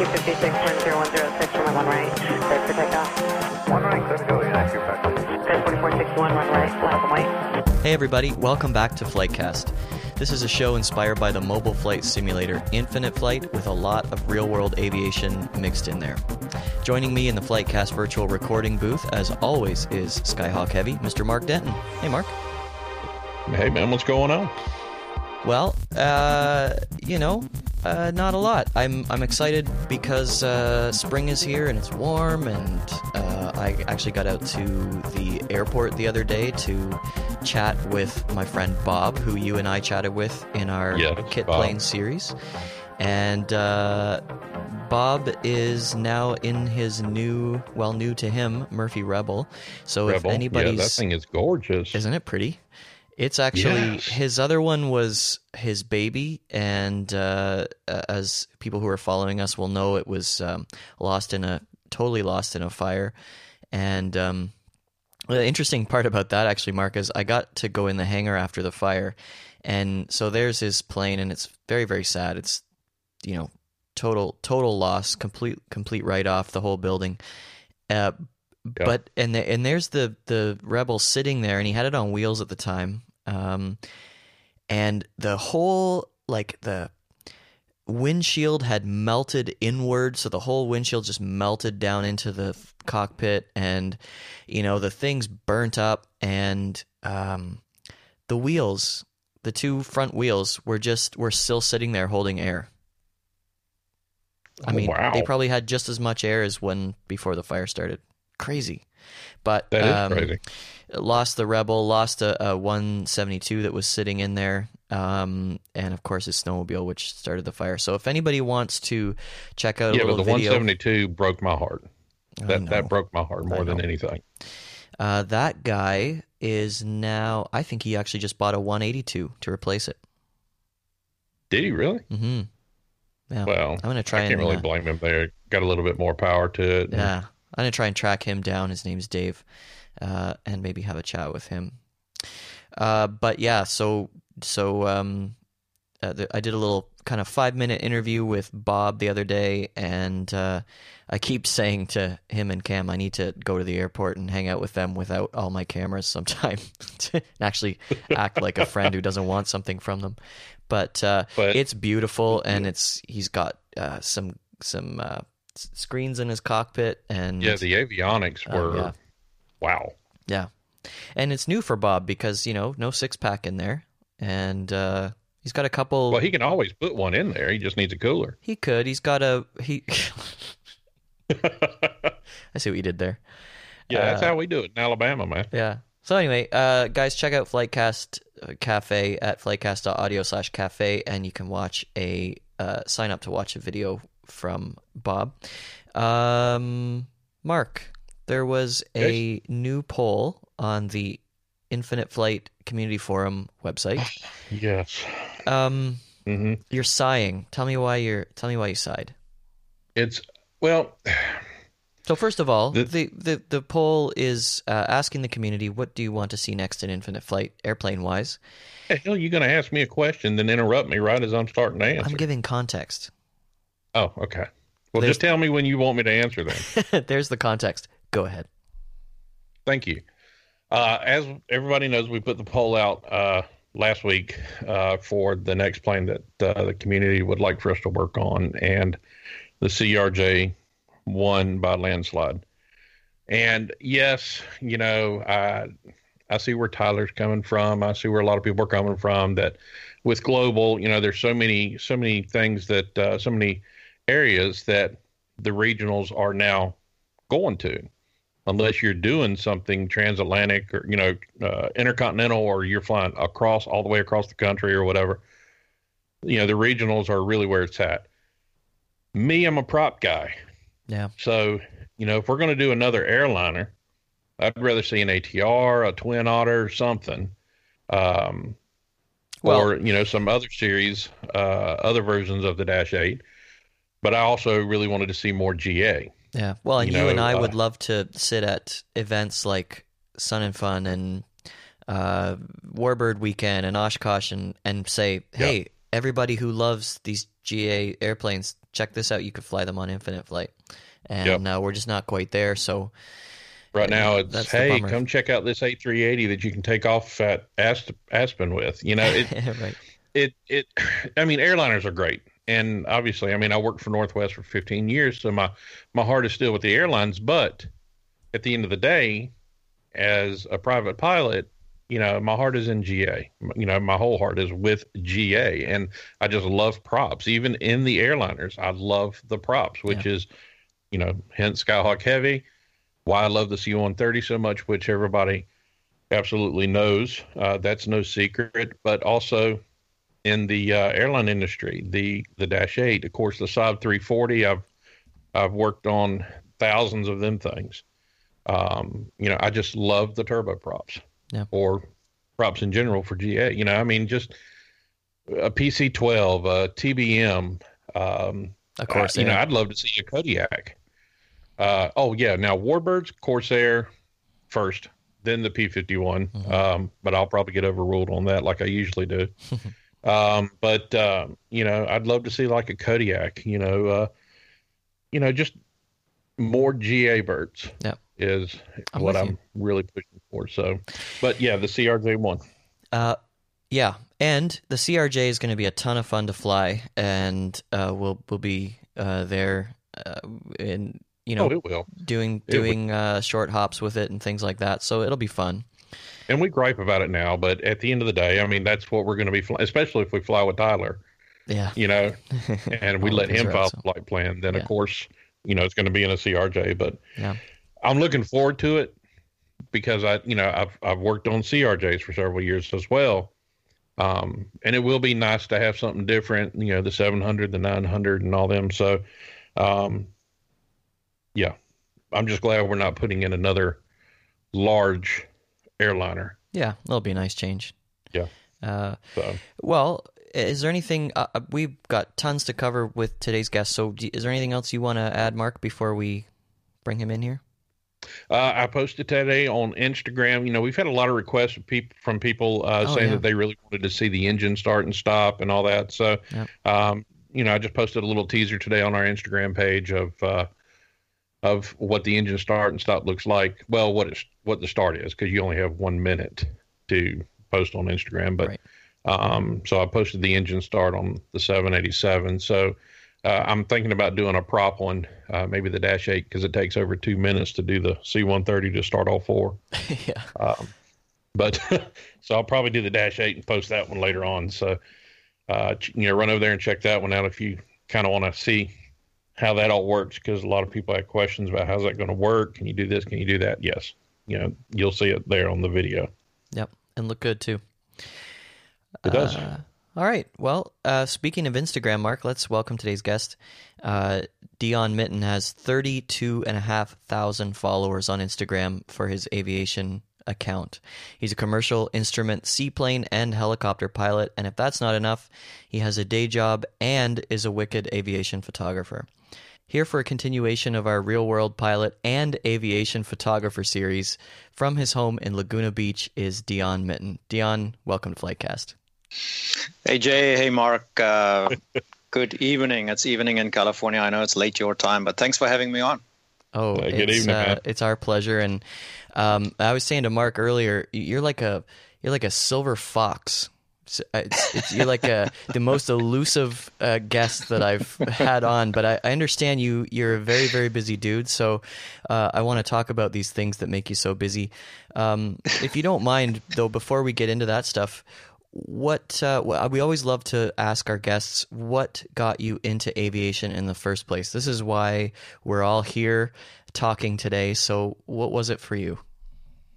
256, 10106, runway 1 right, for takeoff. 1 right, clear to go, yeah, you practice. Clear 4461, run right, and white. Hey everybody, welcome back to Flightcast. This is a show inspired by the mobile flight simulator Infinite Flight with a lot of real world aviation mixed in there. Joining me in the Flightcast virtual recording booth, as always, is Skyhawk Heavy, Mr. Mark Denton. Hey, Mark. Hey, man, what's going on? Well, uh, you know, uh, not a lot. I'm I'm excited because uh, spring is here and it's warm, and uh, I actually got out to the airport the other day to chat with my friend Bob, who you and I chatted with in our Yes, Kit Bob. Plane series, and uh, Bob is now in his new, well, new to him, Murphy Rebel. So if Rebel. anybody's yeah, that thing is gorgeous. isn't it pretty? It's actually Yes. his other one was his baby, and uh, as people who are following us will know, it was um, lost in a totally lost in a fire. And um, the interesting part about that, actually, Mark, is I got to go in the hangar after the fire, and so there's his plane, and it's very very sad. It's you know total total loss, complete complete write off the whole building. Uh, Yeah. But and the, and there's the the rebel sitting there, and he had it on wheels at the time, um, and the whole like the windshield had melted inward, so the whole windshield just melted down into the cockpit, and you know the thing's burnt up, and um, the wheels, the two front wheels, were just were still sitting there holding air. I Oh, mean, wow. they probably had just as much air as when before the fire started. Crazy, but That um. Lost the rebel, lost a, a 172 that was sitting in there, um, and of course his snowmobile, which started the fire. So if anybody wants to check out a Yeah, but the video, 172 broke my heart. That that broke my heart more than anything. uh, that guy is now. I think he actually just bought a 182 to replace it. Did he really? Mm-hmm. Yeah, Well, I'm gonna try I can't really uh, blame him there. Got a little bit more power to it. Yeah, I'm gonna try and track him down. His name's Dave, uh, and maybe have a chat with him. Uh, but yeah, so so um, uh, th- I did a little kind of five minute interview with Bob the other day, and uh, I keep saying to him and Cam, I need to go to the airport and hang out with them without all my cameras sometime, to actually act like a friend who doesn't want something from them. But, uh, But- it's beautiful, and it's he's got uh, some some uh, screens in his cockpit, and Yeah, the avionics Oh, were yeah. wow. yeah, and it's new for Bob because you know no six pack in there, and uh, he's got a couple. Well, he can always put one in there. He just needs a cooler. he could. He's got a he. I see what you did there. Yeah, that's Uh, how we do it in Alabama, man. Yeah. So anyway, uh, guys, check out Flightcast uh, Cafe at flightcast.audio slash cafe, and you can watch a uh, sign up to watch a video from Bob. Um, Mark, there was a new poll on the Infinite Flight Community Forum website. Yes. Um, hmm you're sighing. Tell me why you're. Tell me why you sighed. It's well, So first of all, The- the the, the poll is uh, asking the community, what do you want to see next in Infinite Flight, airplane wise? hell you're going to ask me a question, then interrupt me right as I'm starting to answer? I'm giving context. Oh, okay. Well, There's- just tell me when you want me to answer then. There's the context. Go ahead. Thank you. Uh, as everybody knows, we put the poll out uh, last week uh, for the next plane that uh, the community would like for us to work on, and the CRJ won by landslide. And yes, you know, I I see where Tyler's coming from. I see where a lot of people are coming from. That with global, you know, there's so many so many things that uh, so many areas that the regionals are now going to unless you're doing something transatlantic or you know uh, intercontinental or you're flying across all the way across the country or whatever you know the regionals are really where it's at. Me i'm a prop guy. Yeah. so you know if we're going to do another airliner i'd rather see an atr a twin otter something um, Well- or you know some other series uh, other versions of the dash 8 but i also really wanted to see more ga Yeah. Well, and You you, and I uh, would love to sit at events like Sun and Fun and uh, Warbird Weekend and Oshkosh and, and say, hey, everybody who loves these GA airplanes, check this out. You could fly them on Infinite Flight, and uh, we're just not quite there. So Right now, it's That's hey, come check out this A380 that you can take off at Asp- Aspen with. You know, it, right. it, it. I mean, airliners are great, and obviously, I mean, I worked for Northwest for 15 years, so my my heart is still with the airlines. But at the end of the day, as a private pilot, you know, my heart is in GA. You know, my whole heart is with GA, and I just love props. Even in the airliners, I love the props, which is, you know, hence Skyhawk Heavy. Why I love the C-130 so much, which everybody absolutely knows. Uh, that's no secret. But also in the uh, airline industry, the the Dash Eight, of course, the Saab 340. I've I've worked on thousands of them things. Um, you know, I just love the turboprops Yeah. or props in general for GA. You know, I mean, just a PC-12, a TBM. Um, Of course, uh, you know. I'd love to see a Kodiak. Uh, oh yeah, now Warbirds, Corsair first, then the P51. Mm-hmm. Um, but I'll probably get overruled on that, like I usually do. um, but uh, you know, I'd love to see like a Kodiak. You know, uh, you know, just more GA birds. Yep. is I'm what I'm you. really pushing for. So, but yeah, the CRJ one. Uh, yeah, and the CRJ is going to be a ton of fun to fly, and uh, we'll we'll be uh, there, uh, in you know, Oh, doing doing uh, short hops with it and things like that. So it'll be fun. And we gripe about it now, but at the end of the day, I mean, that's what we're going to be, fly- especially if we fly with Tyler. Yeah, you know, and we let him are file the so- flight plan, then Yeah. of course, you know, it's going to be in a CRJ. But yeah, I'm looking forward to it because I, you know, I've I've worked on CRJs for several years as well, um, and it will be nice to have something different. You know, the 700, the 900, and all them. So, um, yeah, I'm just glad we're not putting in another large airliner. yeah. That'll be a nice change. Yeah. Uh, So. well, is there anything uh, uh, we've got tons to cover with today's guest? So, do, is there anything else you want to add, Mark, before we bring him in here? Uh, I posted today on Instagram. You know, we've had a lot of requests from people, from people uh, Oh, saying yeah. that they really wanted to see the engine start and stop and all that. So, um, you know, I just posted a little teaser today on our Instagram page of uh, of what the engine start and stop looks like. Well, what it's what the start is because you only have one minute to post on Instagram. But Right. um, so I posted the engine start on the 787. So uh, I'm thinking about doing a prop one, uh, maybe the Dash 8, because it takes over two minutes to do the C130 to start all four. yeah, Um, but so I'll probably do the Dash 8 and post that one later on. So, uh, you know, run over there and check that one out if you kind of want to see how that all works, because a lot of people have questions about how's that going to work. Can you do this? Can you do that? Yes. You know, you'll see it there on the video. yep, and look good too. It does. Uh, all right. Well, uh, speaking of Instagram, Mark, let's welcome today's guest. Uh, Dion Mitten has 32,500 followers on Instagram for his aviation account. He's a commercial instrument seaplane and helicopter pilot, and if that's not enough, he has a day job and is a wicked aviation photographer. Here for a continuation of our real world pilot and aviation photographer series from his home in Laguna Beach is Dion Mitten. Dion, welcome to Flightcast. Hey Jay, hey Mark. Uh, good evening. It's evening in California. I know it's late your time, but thanks for having me on. Oh, Uh, good it's, evening, uh, it's our pleasure. And um, I was saying to Mark earlier, you're like a you're like a silver fox. It's, it's, it's, you're like a the most elusive uh, guest that I've had on. But I, I understand you. You're a very very busy dude. So uh, I want to talk about these things that make you so busy. Um, if you don't mind, though, before we get into that stuff. What uh, we always love to ask our guests, what got you into aviation in the first place? This is why we're all here talking today. So, what was it for you?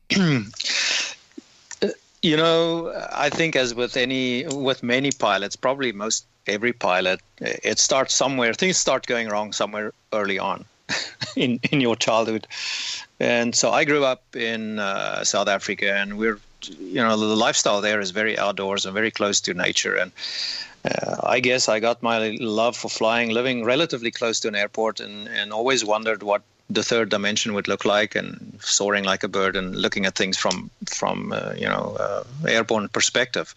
You know, I think as with any with many pilots, probably most every pilot, it starts somewhere. Things start going wrong somewhere early on in in your childhood. And so I grew up in uh, South Africa, and we're you know the lifestyle there is very outdoors and very close to nature and uh, I guess I got my love for flying, living relatively close to an airport, and, and always wondered what the third dimension would look like, and soaring like a bird, and looking at things from from uh, you know uh, airborne perspective.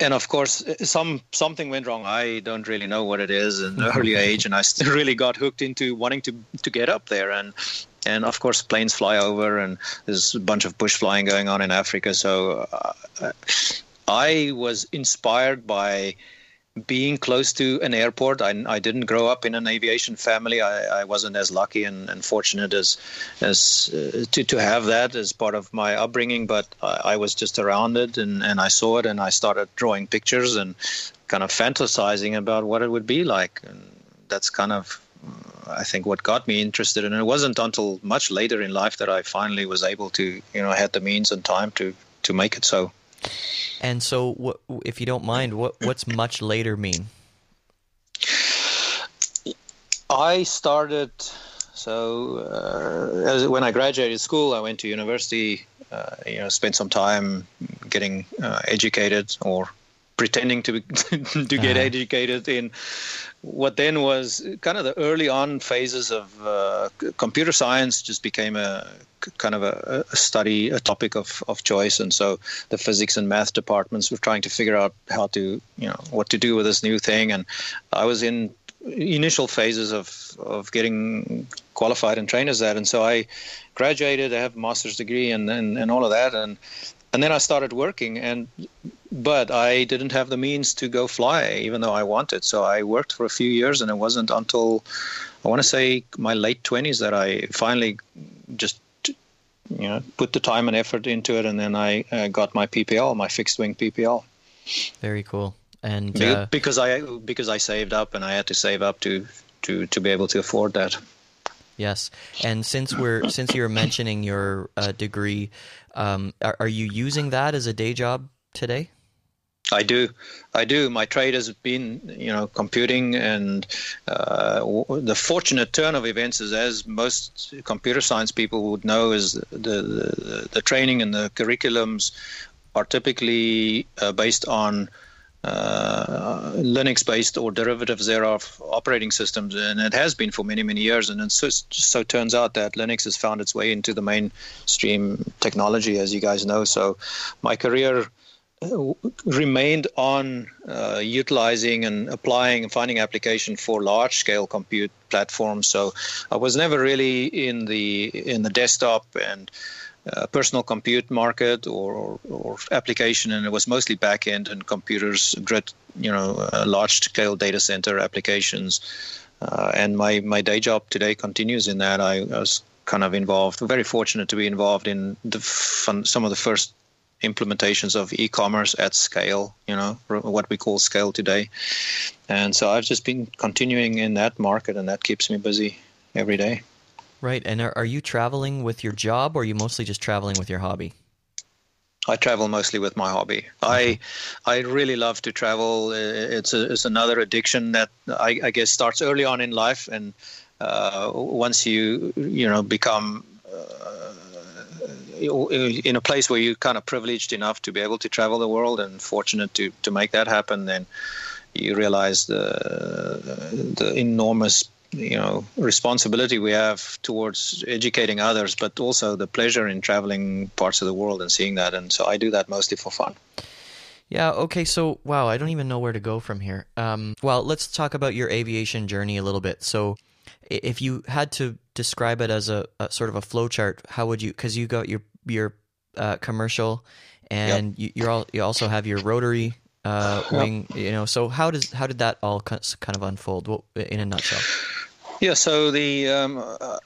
and of course, some something went wrong. I don't really know what it is in the early age, and I still really got hooked into wanting to to get up there. And and of course, planes fly over, and there's a bunch of bush flying going on in Africa. So uh, I was inspired by being close to an airport. I, I didn't grow up in an aviation family. I, I wasn't as lucky and, and fortunate as as uh, to to have that as part of my upbringing. But I, I, was just around it, and, and I saw it, and I started drawing pictures and kind of fantasizing about what it would be like. And that's kind of I think what got me interested, and it wasn't until much later in life that I finally was able to, you know, had the means and time to to make it so. And so, if you don't mind, what what's much later mean? I started so uh, when I graduated school, I went to university. Uh, you know, spent some time getting uh, educated or pretending to to get uh-huh. educated in what then was kind of the early on phases of uh, computer science just became a kind of a, a, study, a topic of, of choice. And so the physics and math departments were trying to figure out how to, you know, what to do with this new thing. And I was in initial phases of, of getting qualified and trained as that. And so I graduated, I have a master's degree and, and, and all of that. And, and then I started working and but I didn't have the means to go fly, even though I wanted. So I worked for a few years, and it wasn't until I want to say my late twenties that I finally just you know put the time and effort into it, and then I uh, got my PPL, my fixed wing PPL. Very cool. And uh, because I because I saved up and I had to save up to to to be able to afford that. Yes, and since we're since you're mentioning your uh, degree, um, are, are you using that as a day job today? I do, I do. My trade has been, you know, computing, and uh, the fortunate turn of events is, as most computer science people would know, is the the, the training and the curriculums are typically uh, based on uh, Linux-based or derivatives thereof operating systems, and it has been for many, many years. And it so, so turns out that Linux has found its way into the mainstream technology, as you guys know. So my career remained on uh, utilizing and applying and finding application for large scale compute platforms so i was never really in the in the desktop and uh, personal compute market or, or, or, application and it was mostly back end and computers grid you know uh, large scale data center applications. Uh, and my my day job today continues in that. I, I was kind of involved very fortunate to be involved in the fun, some of the first implementations of e-commerce at scale you know what we call scale today. And so i've just been continuing in that market and that keeps me busy every day right and are, are you traveling with your job or are you mostly just traveling with your hobby I travel mostly with my hobby. I I really love to travel. It's a, it's another addiction that I, I guess starts early on in life, and uh, once you you know become uh, in a place where you're kind of privileged enough to be able to travel the world and fortunate to, to make that happen, then you realize the the enormous you know responsibility we have towards educating others, but also the pleasure in traveling parts of the world and seeing that. And so I do that mostly for fun. Yeah. Okay. So, wow, I don't even know where to go from here. Um, well, let's talk about your aviation journey a little bit. So, if you had to describe it as a, a sort of a flow chart, how would you? Because you got your your uh, commercial, and yep. you, you're all you also have your rotary uh, wing. Yep. You know, so how does how did that all kind of unfold? in a nutshell. Yeah. So the um, uh,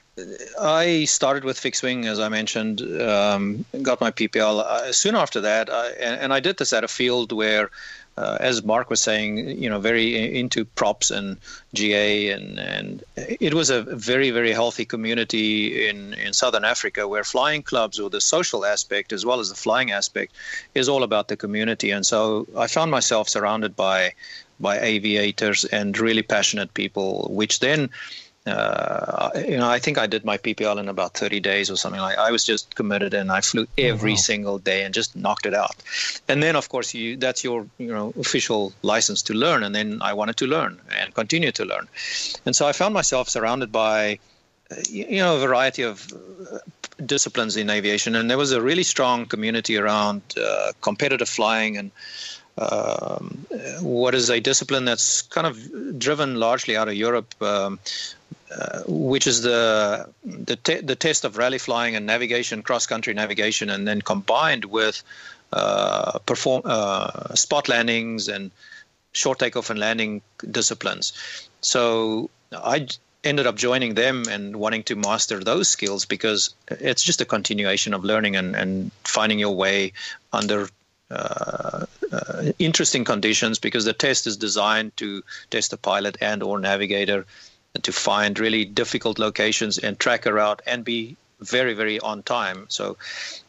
I started with fixed wing, as I mentioned. Um, got my PPL. Uh, soon after that, I, and, and I did this at a field where uh, as Mark was saying, you know, very into props and GA, and and it was a very very healthy community in in Southern Africa where flying clubs or the social aspect as well as the flying aspect is all about the community, and so I found myself surrounded by by aviators and really passionate people, which then uh, you know, I think I did my PPL in about 30 days or something like. I was just committed and I flew every oh, wow. single day and just knocked it out. And then, of course, you that's your you know official license to learn. And then I wanted to learn and continue to learn. And so I found myself surrounded by you know a variety of uh, disciplines in aviation, and there was a really strong community around uh, competitive flying and um, what is a discipline that's kind of driven largely out of Europe, um, uh, which is the the, te- the test of rally flying and navigation, cross country navigation, and then combined with uh, perform uh, spot landings and short takeoff and landing disciplines. So I ended up joining them and wanting to master those skills because it's just a continuation of learning and, and finding your way under uh, uh, interesting conditions because the test is designed to test the pilot and or navigator to find really difficult locations and track a route and be very very on time. So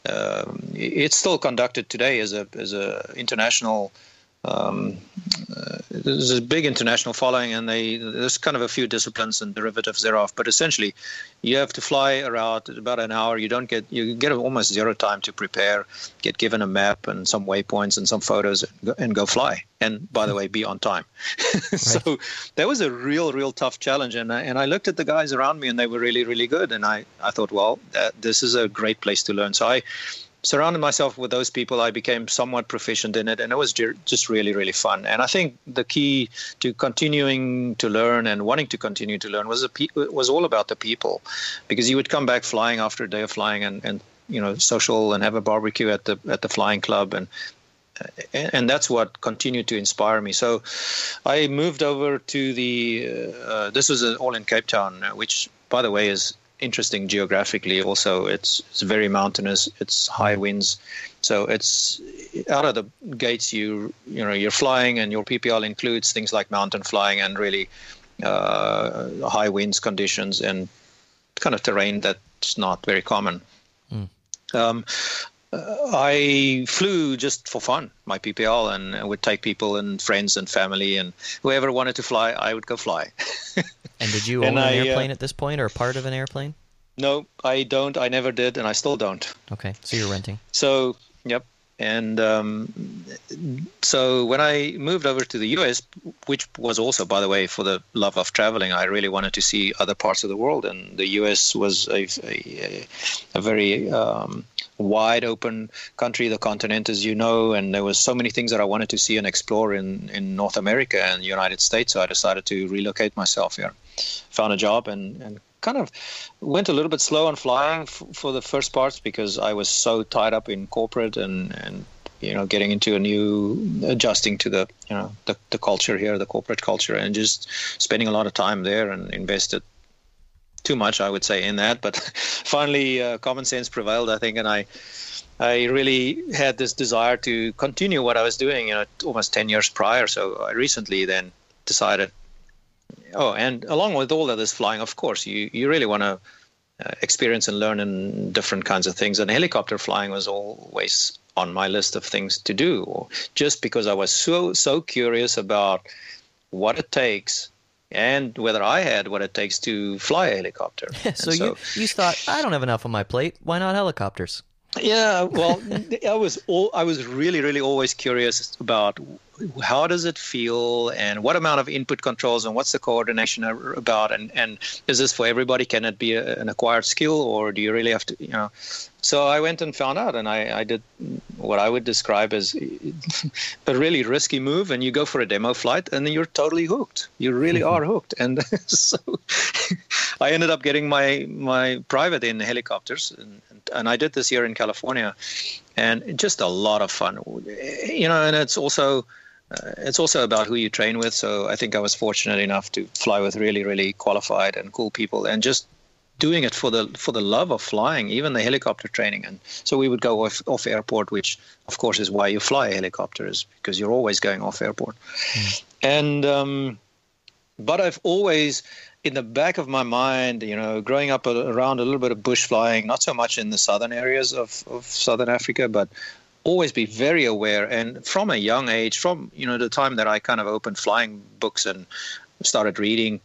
um, it's still conducted today as a as a international um, uh, there's a big international following, and they there's kind of a few disciplines and derivatives thereof. But essentially, you have to fly around about an hour. You don't get you get almost zero time to prepare. Get given a map and some waypoints and some photos, and go, and go fly. And by the way, be on time. so that was a real, real tough challenge. And I, and I looked at the guys around me, and they were really, really good. And I I thought, well, this is a great place to learn. So I surrounded myself with those people, I became somewhat proficient in it, and it was just really, really fun. And I think the key to continuing to learn and wanting to continue to learn was pe- was all about the people, because you would come back flying after a day of flying and, and you know social and have a barbecue at the at the flying club and and that's what continued to inspire me. So, I moved over to the. Uh, this was all in Cape Town, which, by the way, is interesting geographically. Also, it's it's very mountainous. It's high winds, so it's out of the gates. You you know you're flying, and your PPL includes things like mountain flying and really uh, high winds conditions and kind of terrain that's not very common. Mm. Um, I flew just for fun, my PPL, and I would take people and friends and family and whoever wanted to fly, I would go fly. and did you own an I, uh, airplane uh, at this point or part of an airplane? No, I don't. I never did, and I still don't. Okay, so you're renting. So, yep. And um, so when I moved over to the US, which was also, by the way, for the love of traveling, I really wanted to see other parts of the world, and the US was a, a, a very um, wide open country, the continent, as you know, and there was so many things that I wanted to see and explore in, in North America and the United States. So I decided to relocate myself here. Found a job and, and kind of went a little bit slow on flying f- for the first parts because I was so tied up in corporate and, and you know getting into a new adjusting to the you know the, the culture here the corporate culture and just spending a lot of time there and invested too much, I would say, in that. But finally, uh, common sense prevailed, I think, and I, I really had this desire to continue what I was doing, you know, almost ten years prior. So I recently then decided, oh, and along with all of this flying, of course, you you really want to uh, experience and learn in different kinds of things. And helicopter flying was always on my list of things to do, just because I was so so curious about what it takes and whether I had what it takes to fly a helicopter. so, so you, you thought, I don't have enough on my plate. Why not helicopters? Yeah, well, I was all, I was really, really always curious about how does it feel and what amount of input controls and what's the coordination about and and is this for everybody? Can it be a, an acquired skill or do you really have to, you know? So I went and found out, and I, I did what I would describe as a really risky move. And you go for a demo flight, and then you're totally hooked. You really mm-hmm. are hooked. And so I ended up getting my my private in helicopters, and, and I did this here in California, and just a lot of fun. You know, and it's also uh, it's also about who you train with. So I think I was fortunate enough to fly with really, really qualified and cool people, and just doing it for the for the love of flying, even the helicopter training. And so we would go off, off airport, which of course is why you fly helicopters because you're always going off airport. Mm. And um, but I've always in the back of my mind, you know, growing up around a little bit of bush flying, not so much in the southern areas of, of southern Africa, but always be very aware. And from a young age, from you know the time that I kind of opened flying books and started reading,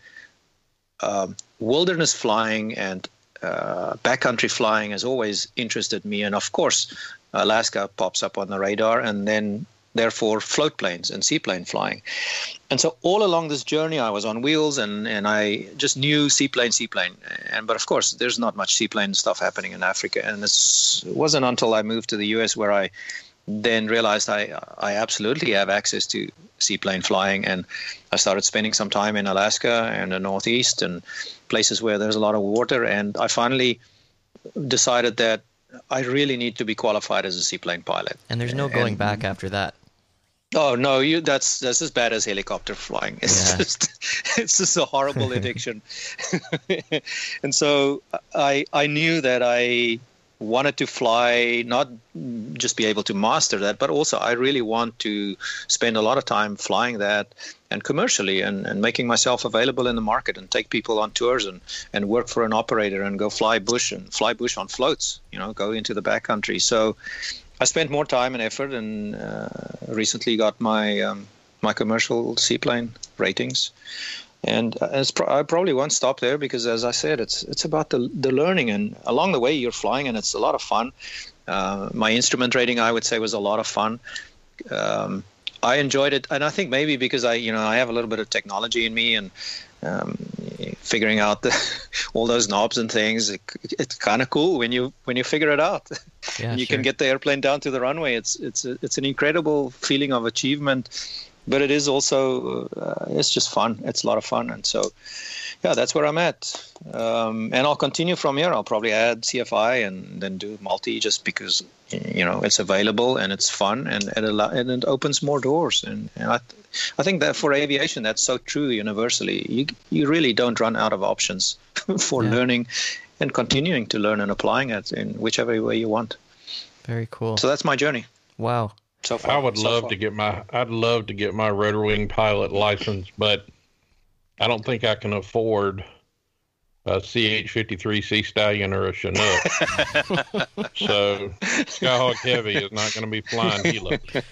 um, wilderness flying and uh, backcountry flying has always interested me. And of course, Alaska pops up on the radar, and then therefore float planes and seaplane flying. And so all along this journey, I was on wheels, and, and I just knew seaplane, seaplane. And but of course, there's not much seaplane stuff happening in Africa. And it wasn't until I moved to the U.S. where I then realized I I absolutely have access to seaplane flying, and I started spending some time in Alaska and the Northeast and places where there's a lot of water, and I finally decided that I really need to be qualified as a seaplane pilot. And there's no going And- back after that. Oh no, you that's that's as bad as helicopter flying. It's Yeah. just it's just a horrible addiction. and so I I knew that I wanted to fly not just be able to master that but also I really want to spend a lot of time flying that and commercially and, and making myself available in the market and take people on tours and, and work for an operator and go fly bush and fly bush on floats, you know, go into the backcountry. So I spent more time and effort, and uh, recently got my um, my commercial seaplane ratings. And uh, pro- I probably won't stop there because, as I said, it's it's about the the learning, and along the way you're flying, and it's a lot of fun. Uh, my instrument rating, I would say, was a lot of fun. Um, I enjoyed it, and I think maybe because I, you know, I have a little bit of technology in me, and um, figuring out the, all those knobs and things, it, it's kind of cool when you when you figure it out. Yeah, you sure. can get the airplane down to the runway. It's it's a, it's an incredible feeling of achievement, but it is also uh, it's just fun. It's a lot of fun, and so yeah, that's where I'm at. Um, and I'll continue from here. I'll probably add CFI and then do multi just because you know it's available and it's fun and it allow, and it opens more doors. And, and I I think that for aviation that's so true universally. You you really don't run out of options for Yeah. learning and continuing to learn and applying it in whichever way you want. Very cool. So that's my journey Wow. so far. I would so love far. to get my I'd love to get my rotor wing pilot license, but I don't think I can afford a CH53 Sea Stallion or a Chinook. so Skyhawk Heavy is not going to be flying helo.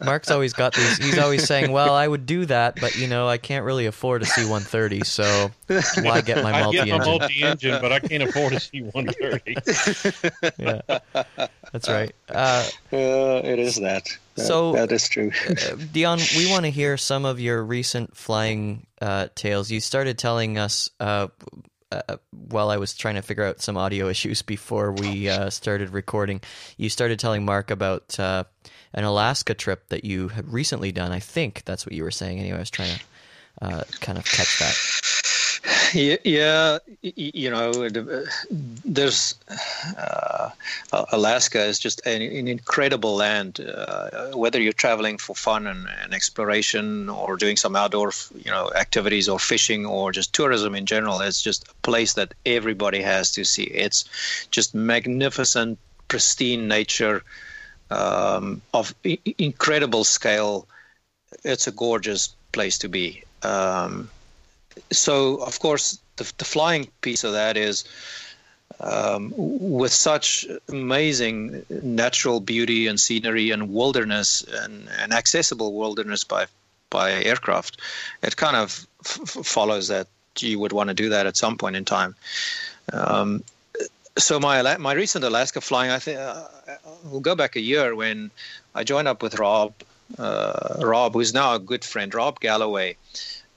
Mark's always got these. He's always saying, "Well, I would do that, but you know, I can't really afford a C-130, so why get my multi-engine? I get my multi-engine?" multi-engine, but I can't afford a C-130. yeah, that's right. Uh, Uh, it is that. That- So- that is true. uh, Dion, we want to hear some of your recent flying uh, tales. You started telling us uh, uh, while I was trying to figure out some audio issues before we uh, started recording. You started telling Mark about uh, an Alaska trip that you had recently done. I think that's what you were saying. Anyway, I was trying to uh, kind of catch that. yeah, you know, there's uh, Alaska is just an, an incredible land. Uh, whether you're traveling for fun and, and exploration, or doing some outdoor, you know, activities, or fishing, or just tourism in general, it's just a place that everybody has to see. It's just magnificent, pristine nature um, of I- incredible scale. It's a gorgeous place to be. Um, so of course the, the flying piece of that is um, with such amazing natural beauty and scenery and wilderness and, and accessible wilderness by by aircraft it kind of f- follows that you would want to do that at some point in time um, so my my recent Alaska flying I think uh, we'll go back a year when I joined up with Rob uh, Rob who's now a good friend Rob Galloway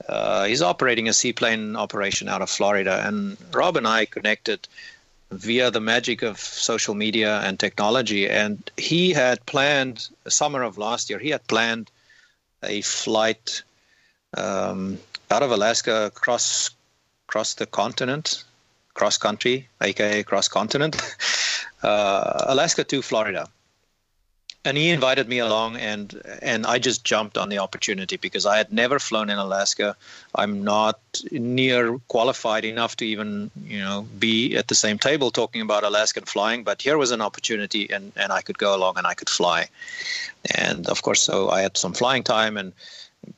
uh, he's operating a seaplane operation out of Florida, and Rob and I connected via the magic of social media and technology. And he had planned, summer of last year, he had planned a flight um, out of Alaska across across the continent, cross country, aka cross continent, uh, Alaska to Florida and he invited me along and and I just jumped on the opportunity because I had never flown in Alaska. I'm not near qualified enough to even, you know, be at the same table talking about Alaskan flying, but here was an opportunity and and I could go along and I could fly. And of course so I had some flying time and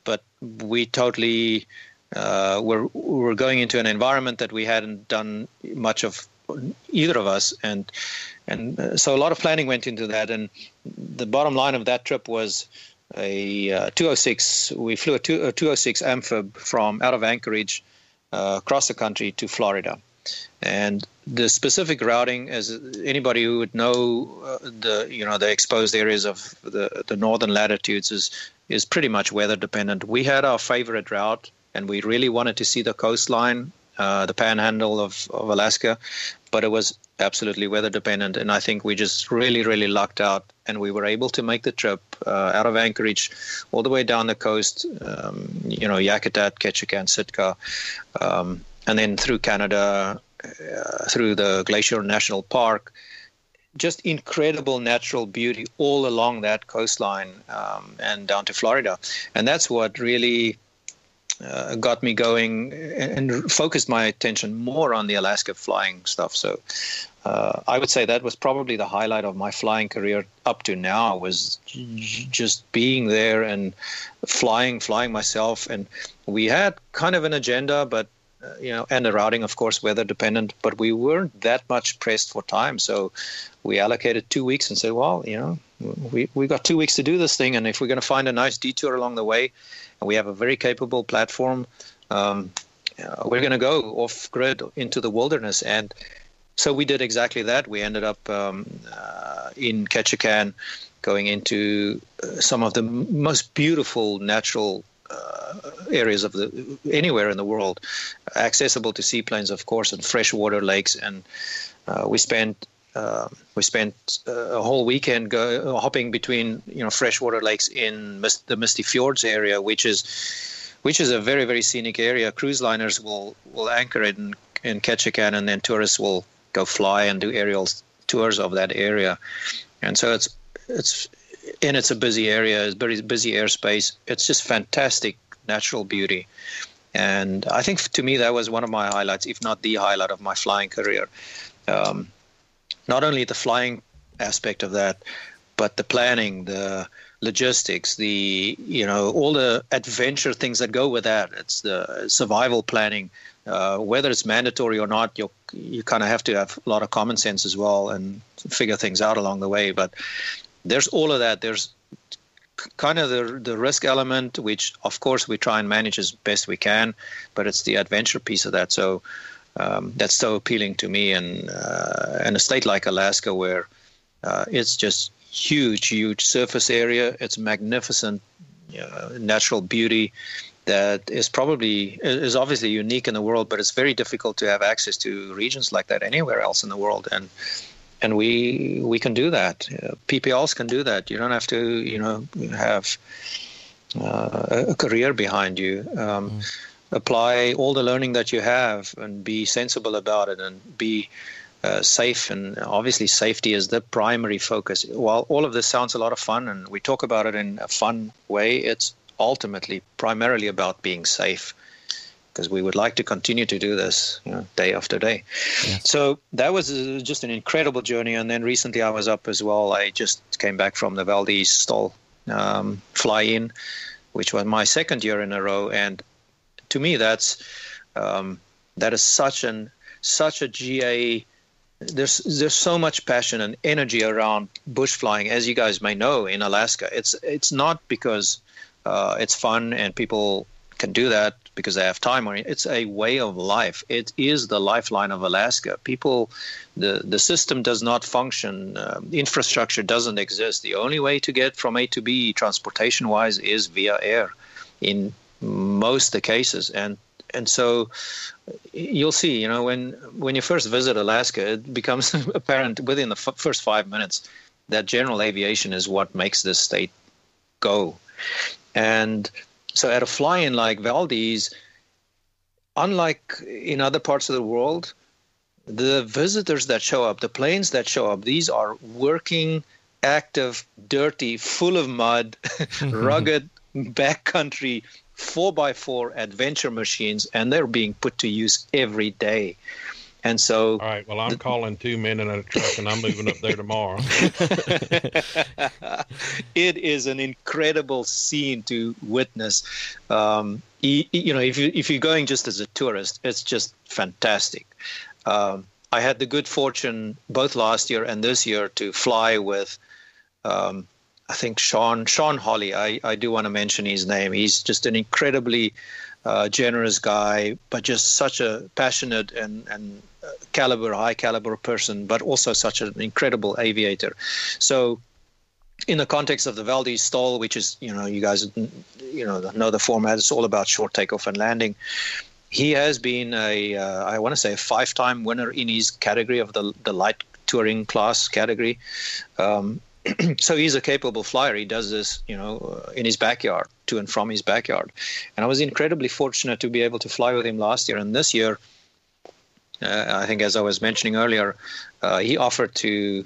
but we totally uh, were were going into an environment that we hadn't done much of either of us and and uh, so a lot of planning went into that and the bottom line of that trip was a uh, 206 we flew a, two, a 206 amphib from out of anchorage uh, across the country to florida. And the specific routing as anybody who would know uh, the you know the exposed areas of the the northern latitudes is is pretty much weather dependent. We had our favorite route and we really wanted to see the coastline uh, the panhandle of, of alaska but it was absolutely weather dependent. And I think we just really, really lucked out, and we were able to make the trip uh, out of Anchorage all the way down the coast. Um, you know, Yakutat, Ketchikan, Sitka, um, and then through Canada, uh, through the Glacier National Park. Just incredible natural beauty all along that coastline um, and down to Florida, and that's what really uh, got me going and focused my attention more on the Alaska flying stuff. So uh, I would say that was probably the highlight of my flying career up to now was just being there and flying, flying myself. And we had kind of an agenda, but uh, you know, and the routing, of course, weather dependent, but we weren't that much pressed for time. So we allocated two weeks and said, well, you know, we, we got two weeks to do this thing. And if we're going to find a nice detour along the way, and we have a very capable platform, um, uh, we're going to go off grid into the wilderness. And so we did exactly that. We ended up um, uh, in Ketchikan, going into uh, some of the most beautiful natural areas of the anywhere in the world, accessible to seaplanes, of course, and freshwater lakes. And uh, we spent uh, we spent uh, a whole weekend go, hopping between you know freshwater lakes in Mist, the Misty Fjords area, which is which is a very very scenic area. Cruise liners will will anchor in in Ketchikan, and then tourists will go fly and do aerial tours of that area. And so it's it's and it's a busy area, it's very busy airspace. It's just fantastic natural beauty. And I think to me that was one of my highlights, if not the highlight of my flying career. Um, not only the flying aspect of that, but the planning, the logistics, the you know all the adventure things that go with that. It's the survival planning, uh, whether it's mandatory or not. You you kind of have to have a lot of common sense as well and figure things out along the way. But there's all of that. There's kind of the the risk element, which of course we try and manage as best we can, but it's the adventure piece of that. So um, that's so appealing to me. And uh, in a state like Alaska, where uh, it's just huge, huge surface area, it's magnificent natural beauty that is probably is obviously unique in the world, but it's very difficult to have access to regions like that anywhere else in the world. And and we we can do that. Uh, PPLs can do that. You don't have to, you know, have uh, a career behind you. Um, mm apply all the learning that you have and be sensible about it and be uh, safe. And obviously, safety is the primary focus. While all of this sounds a lot of fun and we talk about it in a fun way, it's ultimately primarily about being safe because we would like to continue to do this you know, day after day. So that was uh, just an incredible journey. And then recently I was up as well. I just came back from the Valdez STOL um, fly in, which was my second year in a row. And to me, that's um, that is such an such a GA. There's there's so much passion and energy around bush flying, as you guys may know in Alaska. It's it's not because uh, it's fun and people can do that because they have time or it's a way of life. It is the lifeline of alaska. People the the system does not function uh, infrastructure doesn't exist. The only way to get from a to b transportation wise is via air in most the cases. And and so you'll see you know when when you first visit alaska it becomes apparent within the f- first five minutes that general aviation is what makes this state go. And so at a fly-in like valdez unlike in other parts of the world the visitors that show up the planes that show up these are working active dirty full of mud rugged backcountry four by four adventure machines, and they're being put to use every day. And so, all right. Well, I'm the, calling two men in a truck, and I'm moving up there tomorrow. it is an incredible scene to witness. Um, you, you, know, if you if you're going just as a tourist, it's just fantastic. Um, I had the good fortune both last year and this year to fly with um, I think Sean Sean Holly. I, I do want to mention his name. He's just an incredibly uh, generous guy, but just such a passionate and and caliber, high caliber person, but also such an incredible aviator. So, in the context of the Valdez STOL, which is you know you guys you know know the format, it's all about short takeoff and landing. he has been a, uh, I want to say, a five-time winner in his category of the the light touring class category. Um, so he's a capable flyer. He does this, you know, in his backyard, to and from his backyard. And I was incredibly fortunate to be able to fly with him last year. And this year, I think, as I was mentioning earlier, uh, he offered to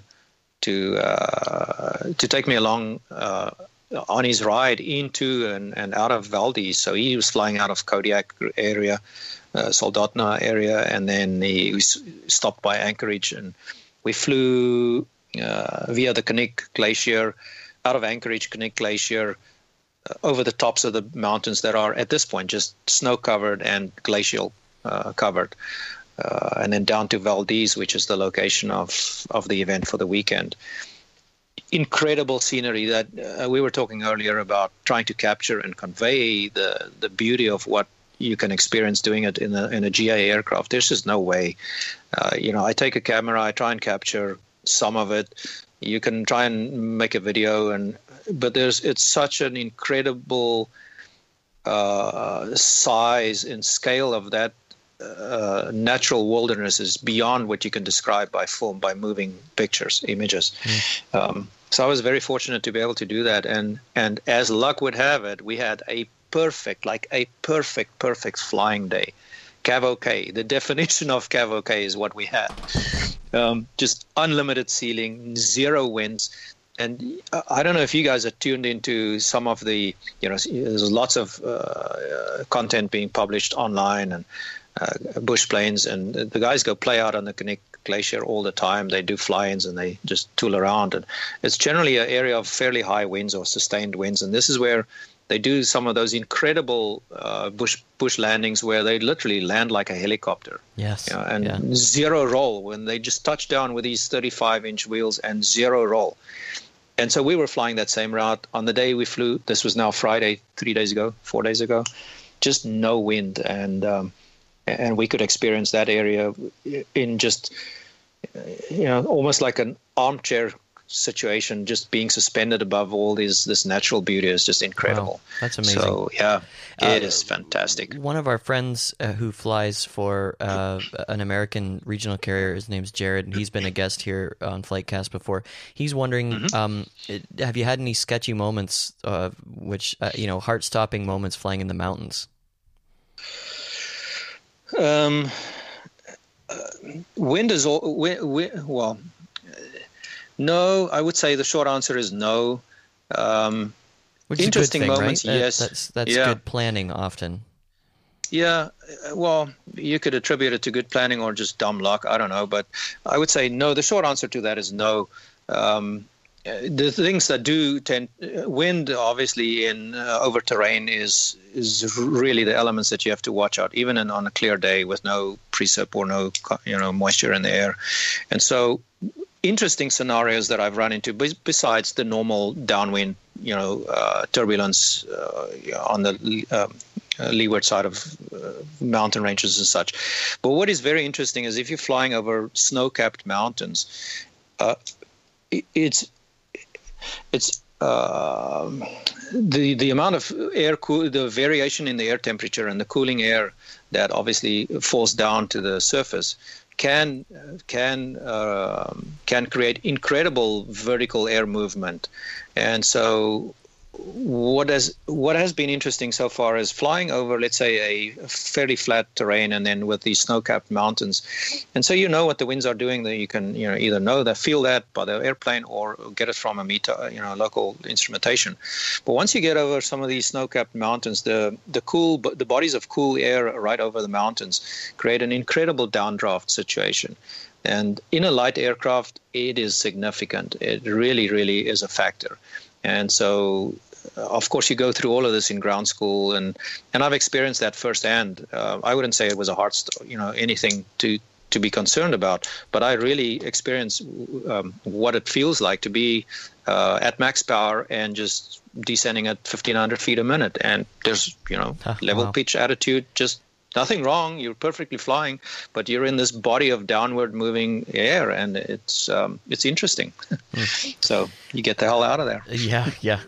to uh, to take me along uh, on his ride into and, and out of Valdez. So he was flying out of Kodiak area, uh, Soldotna area, and then he stopped by Anchorage, and we flew uh, via the Knik Glacier out of Anchorage, Knik Glacier. Uh, over the tops of the mountains that are at this point just snow covered and glacial uh, covered, uh, and then down to Valdez, which is the location of of the event for the weekend incredible scenery that uh, we were talking earlier about trying to capture and convey the the beauty of what you can experience doing it in a in a GA aircraft. There's just no way. Uh, you know, I take a camera, I try and capture some of it. You can try and make a video, and but there's it's such an incredible uh, size and scale of that uh, natural wilderness is beyond what you can describe by film, by moving pictures, images. Mm. Um, so I was very fortunate to be able to do that, and and as luck would have it, we had a perfect, like a perfect, perfect flying day. CAVU The definition of CAVU is what we had. Um, just unlimited ceiling, zero winds. And I don't know if you guys are tuned into some of the, you know, there's lots of uh, content being published online and uh, bush planes, and the guys go play out on the Knik Glacier all the time. They do fly-ins and they just tool around, and it's generally an area of fairly high winds or sustained winds. And this is where they do some of those incredible uh, bush bush landings where they literally land like a helicopter. Yes, you know, and yeah. zero roll when they just touch down with these 35 inch wheels and zero roll. And so we were flying that same route on the day we flew. This was now Friday, three days ago, four days ago. Just no wind, and um, and we could experience that area in just you know almost like an armchair situation just being suspended above all these this natural beauty is just incredible. Wow, that's amazing. So yeah it uh, is fantastic. one of our friends uh, who flies for uh, an american regional carrier his name's jared and he's been a guest here on flightcast before. He's wondering mm-hmm. um, have you had any sketchy moments uh, which uh, you know heart-stopping moments flying in the mountains um, uh, wind is all, well. No, I would say the short answer is no. Um, interesting thing, moments, right? yes. That's that's yeah. good planning often. Yeah, well, you could attribute it to good planning or just dumb luck. I don't know, but I would say no. The short answer to that is no. Um, the things that do tend wind obviously in uh, over terrain is is really the elements that you have to watch out even in, on a clear day with no precip or no you know moisture in the air. And so interesting scenarios that I've run into besides the normal downwind you know uh, turbulence uh, on the um, uh, leeward side of uh, mountain ranges and such. But what is very interesting is if you're flying over snow-capped mountains uh, it's it's uh, the the amount of air cool the variation in the air temperature and the cooling air that obviously falls down to the surface can can uh, can create incredible vertical air movement. And so what has what has been interesting so far is flying over, let's say, a fairly flat terrain, and then with these snow-capped mountains, and so you know what the winds are doing. That you can you know either know that, feel that by the airplane, or get it from a meter, you know, local instrumentation. But once you get over some of these snow-capped mountains, the the cool the bodies of cool air right over the mountains create an incredible downdraft situation. And in a light aircraft, it is significant. It really, really is a factor. And so, uh, of course, you go through all of this in ground school, and and I've experienced that firsthand. Uh, I wouldn't say it was a hard, st- you know, anything to to be concerned about, but I really experienced um, what it feels like to be uh, at max power and just descending at 1500 feet a minute and there's you know level wow. pitch attitude just nothing wrong. You're perfectly flying, but you're in this body of downward moving air, and it's um, it's interesting. So you get the hell out of there. Yeah, yeah.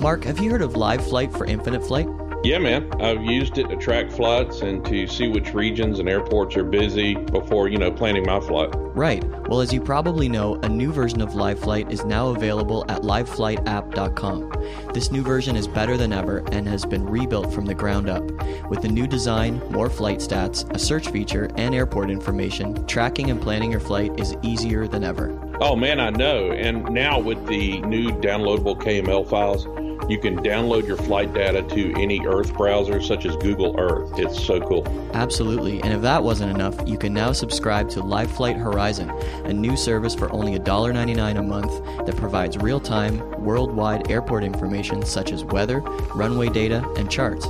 Mark, have you heard of Live Flight for Infinite Flight? Yeah, man. I've used it to track flights and to see which regions and airports are busy before, you know, planning my flight. Right. Well, as you probably know, a new version of Live Flight is now available at liveflightapp.com. This new version is better than ever and has been rebuilt from the ground up. With a new design, more flight stats, a search feature, and airport information, tracking and planning your flight is easier than ever. Oh, man, I know. And now with the new downloadable KML files, you can download your flight data to any Earth browser, such as Google Earth. It's so cool. Absolutely. And if that wasn't enough, you can now subscribe to Live Flight Horizon, a new service for only $1.99 a month that provides real time, worldwide airport information such as weather, runway data, and charts.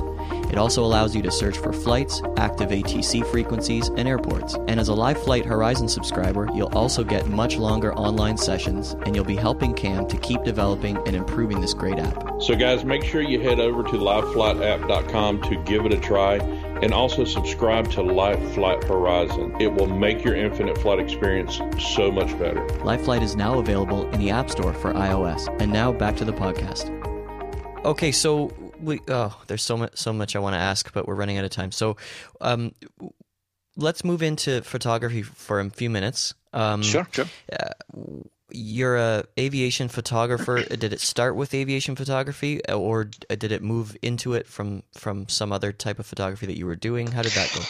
It also allows you to search for flights, active ATC frequencies, and airports. And as a Live Flight Horizon subscriber, you'll also get much longer online sessions, and you'll be helping Cam to keep developing and improving this great app. So, guys, make sure you head over to liveflightapp.com to give it a try and also subscribe to Live Flight Horizon. It will make your infinite flight experience so much better. Live Flight is now available in the App Store for iOS. And now back to the podcast. Okay, so we oh, there's so much so much I want to ask, but we're running out of time. So, um, let's move into photography for a few minutes. Um, Sure, sure. uh, you're a aviation photographer. did it start with aviation photography, or did it move into it from from some other type of photography that you were doing? How did that go?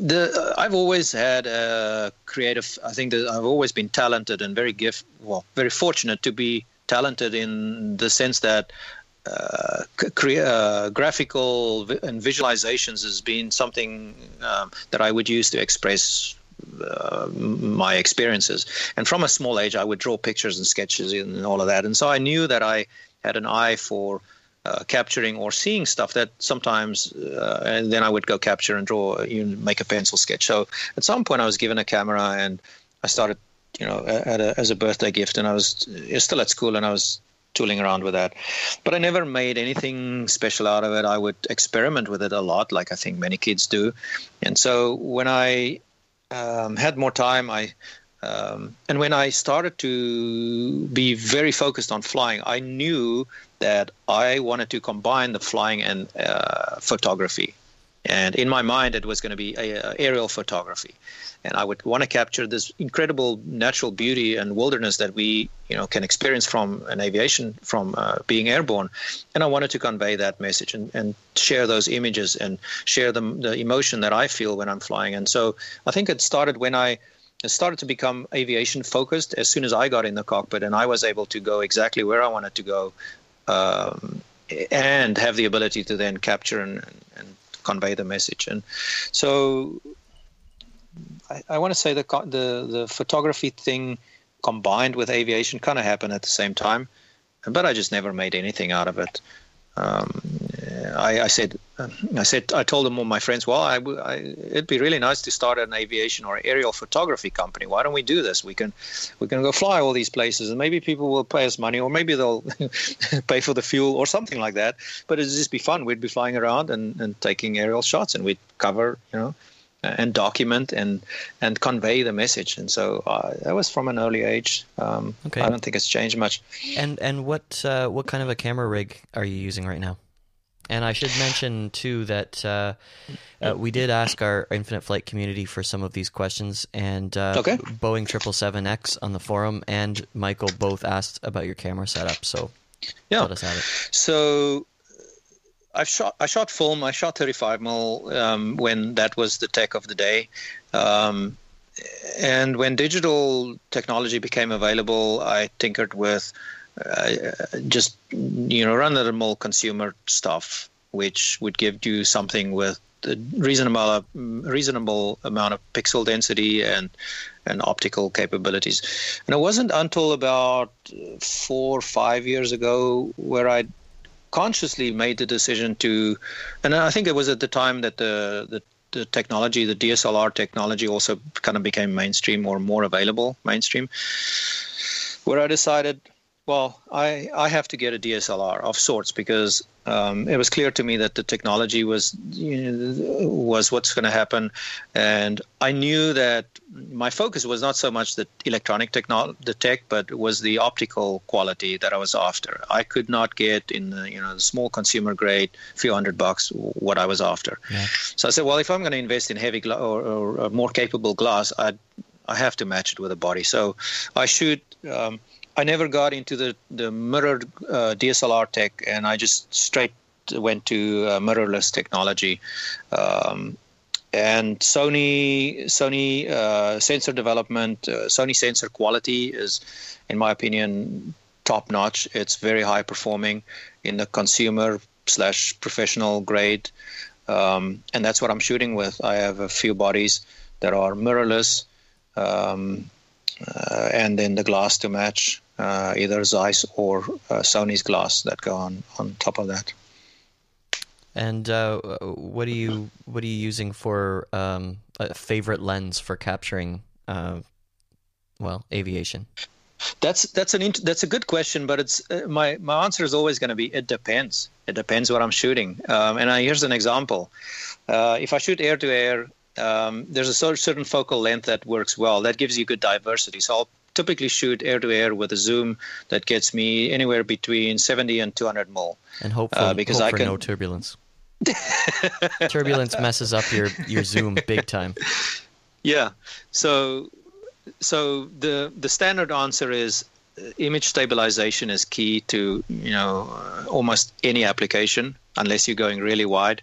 the I've always had a creative. I think that I've always been talented and very gift. Well, very fortunate to be talented in the sense that uh, cre- uh, graphical vi- and visualizations has been something um, that I would use to express uh, my experiences. And from a small age, I would draw pictures and sketches and all of that. And so I knew that I had an eye for uh, capturing or seeing stuff that sometimes, uh, and then I would go capture and draw, you know, make a pencil sketch. So at some point, I was given a camera and I started, you know, a, as a birthday gift, and I was still at school and I was tooling around with that. But I never made anything special out of it. I would experiment with it a lot, like I think many kids do. And so when I um, had more time, I um, and when I started to be very focused on flying, I knew that I wanted to combine the flying and uh, photography. And in my mind, it was going to be a, a aerial photography, and I would want to capture this incredible natural beauty and wilderness that we, you know, can experience from an aviation, from uh, being airborne. And I wanted to convey that message and, and share those images and share the, the emotion that I feel when I'm flying. And so I think it started when I it started to become aviation focused as soon as I got in the cockpit and I was able to go exactly where I wanted to go um, and have the ability to then capture and, and convey the message. And so I, I want to say the, the, the photography thing combined with aviation kind of happened at the same time, but I just never made anything out of it. Um, I, I, said, I said, I told them all my friends, well, I, I, it'd be really nice to start an aviation or aerial photography company. Why don't we do this? We can, we can go fly all these places, and maybe people will pay us money, or maybe they'll pay for the fuel or something like that. But it'd just be fun. We'd be flying around and, and taking aerial shots, and we'd cover, you know, and document and and convey the message. And so uh, that was from an early age. Um, Okay. I don't think it's changed much. And and what uh, what kind of a camera rig are you using right now? And I should mention too that uh, uh, we did ask our Infinite Flight community for some of these questions, and uh, Okay. Boeing Triple Seven X on the forum and Michael both asked about your camera setup. So Yeah. let us have it. So I've shot I shot film. I shot 35 mil um, when that was the tech of the day. Um, and when digital technology became available, I tinkered with uh, just you know run of the mill consumer stuff, which would give you something with a reasonable reasonable amount of pixel density and and optical capabilities. And it wasn't until about four or five years ago where I consciously made the decision to, and I think it was at the time that the the, the technology, the DSLR technology, also kind of became mainstream or more available mainstream, where I decided Well, I, I have to get a DSLR of sorts because um, it was clear to me that the technology was you know, was what's going to happen, and I knew that my focus was not so much the electronic technology, the tech, but was the optical quality that I was after. I could not get in the you know the small consumer grade, few hundred bucks, what I was after. Yeah. So I said, well, if I'm going to invest in heavy gla- or, or, or more capable glass, I I have to match it with a body. So I shoot. Um, I never got into the the mirrored uh, DSLR tech, and I just straight went to uh, mirrorless technology. Um, and Sony Sony uh, sensor development, uh, Sony sensor quality is, in my opinion, top notch. It's very high performing in the consumer slash professional grade, um, and that's what I'm shooting with. I have a few bodies that are mirrorless. Um, uh, and then the glass to match uh, either Zeiss or uh, Sony's glass that go on on top of that. And uh, what are you what are you using for um, a favorite lens for capturing, uh, well, aviation? That's that's an int- that's a good question, but it's uh, my my answer is always going to be it depends. It depends what I'm shooting. Um, and I, here's an example: uh, if I shoot air to air, um, there's a certain focal length that works well. That gives you good diversity. So I'll typically shoot air to air with a zoom that gets me anywhere between 70 and 200 mil. And hope for, Uh, because hope I for can- no turbulence. turbulence messes up your, your zoom big time. Yeah. So so the the standard answer is uh, image stabilization is key to you know uh, almost any application unless you're going really wide.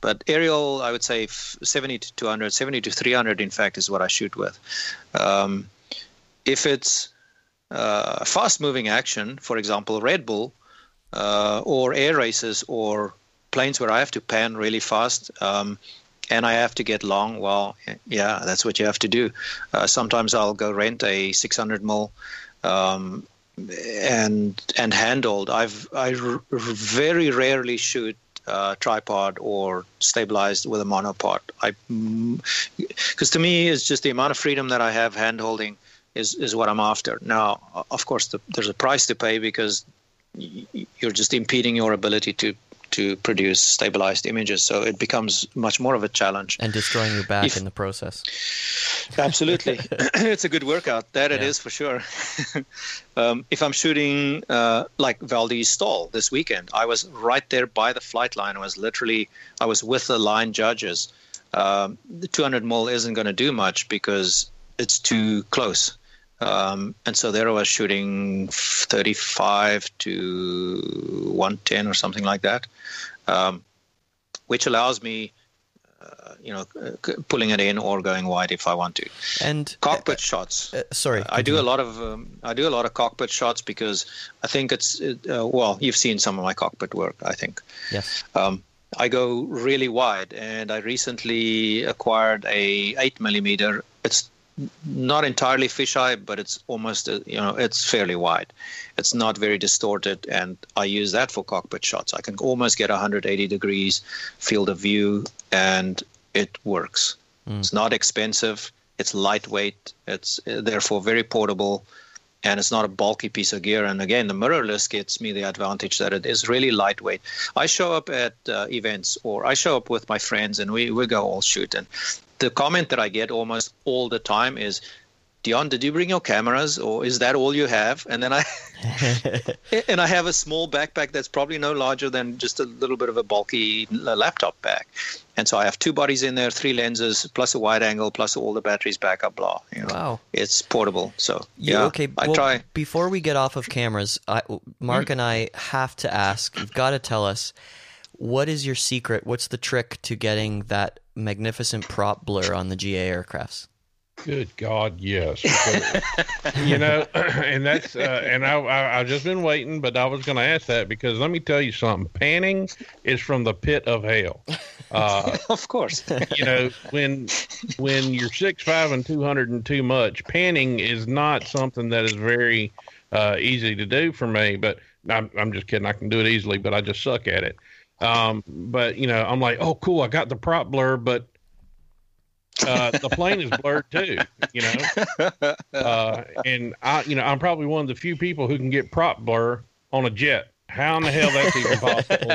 But aerial, I would say 70 to 200, 70 to 300, in fact, is what I shoot with. Um, if it's uh, fast-moving action, for example, Red Bull, uh, or air races, or planes where I have to pan really fast, um, and I have to get long, well, yeah, that's what you have to do. Uh, sometimes I'll go rent a 600 mil. Um, and and handled. I've I r- very rarely shoot uh, tripod or stabilized with a monopod. I because to me it's just the amount of freedom that I have hand holding is is what I'm after. Now, of course, the, there's a price to pay because you're just impeding your ability to to produce stabilized images. So it becomes much more of a challenge. And destroying your back If- in the process. Absolutely, it's a good workout. That it Yeah. is for sure. um, if I'm shooting uh, like Valdez STOL this weekend, I was right there by the flight line. I was literally, I was with the line judges. Um, the 200 mil isn't going to do much because it's too close. Um, and so there I was shooting 35 to 110 or something like that, um, which allows me, uh, you know, uh, c- pulling it in or going wide if I want to And cockpit shots. uh, sorry, I do a lot of um, I do a lot of cockpit shots because I think it's it, uh, well you've seen some of my cockpit work I think Yes. um, I go really wide and I recently acquired a eight millimeter it's not entirely fisheye but it's almost uh, you know it's fairly wide. It's not very distorted and I use that for cockpit shots. I can almost get 180 degrees field of view and it works. It's not expensive. It's lightweight. It's uh, therefore very portable, and it's not a bulky piece of gear. And again, the mirrorless gets me the advantage that it is really lightweight. I show up at uh, events, or I show up with my friends, and we we go all shoot. And the comment that I get almost all the time is, "Dion, did you bring your cameras, or is that all you have?" And then I and I have a small backpack that's probably no larger than just a little bit of a bulky laptop bag. And so I have two bodies in there, three lenses, plus a wide angle, plus all the batteries, backup, blah. You know, Wow. it's portable. So You- yeah, okay. I well, try. Before we get off of cameras, I, Mark mm. and I have to ask. You've got to tell us what is your secret? What's the trick to getting that magnificent prop blur on the GA aircrafts? Good God, yes. You know, and that's uh, and I, I I've just been waiting, but I was going to ask that because let me tell you something. Panning is from the pit of hell. Uh, Of course. you know, when when you're six five and two hundred and too much, panning is not something that is very uh, easy to do for me. But I'm I'm just kidding. I can do it easily, but I just suck at it. Um, but you know, I'm like, oh, cool, I got the prop blur, but uh, the plane is blurred too. You know, uh, and I, you know, I'm probably one of the few people who can get prop blur on a jet. How in the hell that's even possible?